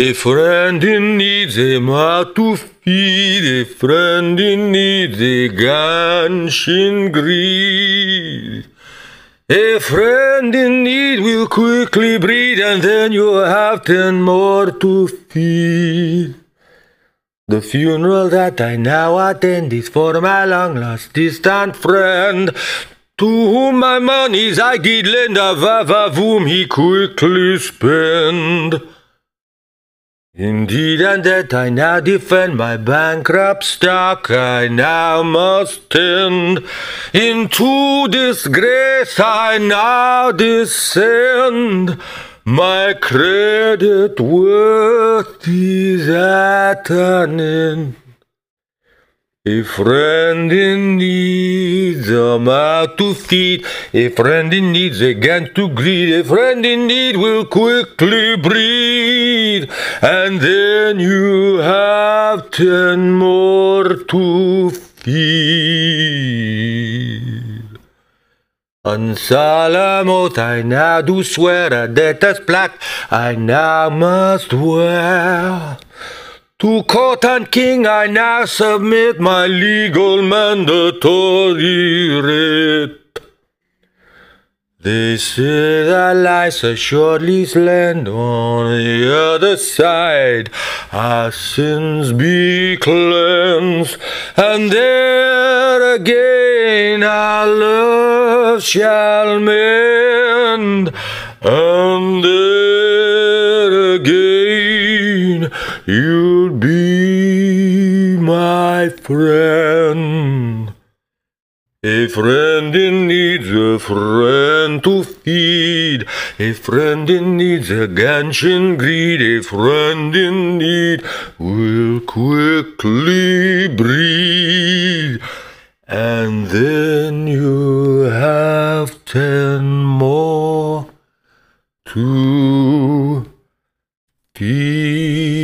A friend in need, a mouth to feed, a friend in need, a ganshin greed. A friend in need will quickly breed, and then you have ten more to feed. The funeral that I now attend is for my long lost distant friend, to whom my monies I did lend, of whom he quickly spend. Indeed, and that I now defend my bankrupt stock, I now must tend. Into disgrace I now descend. My credit worth is at an end. A friend in need, a mouth to feed. A friend in need, a gang to greet. A friend in need will quickly breed. And then you have ten more to feed. On solemn oath I now do swear a debtor's black I now must wear. To court and king I now submit my legal mandatory writ. They say that lies assuredly land on the other side. Our sins be cleansed, and there again our love shall mend, and there again you'll be my friend. A friend in need, a friend to feed. A friend in need, a ganshin greed. A friend in need will quickly breed. And then you have ten more to feed.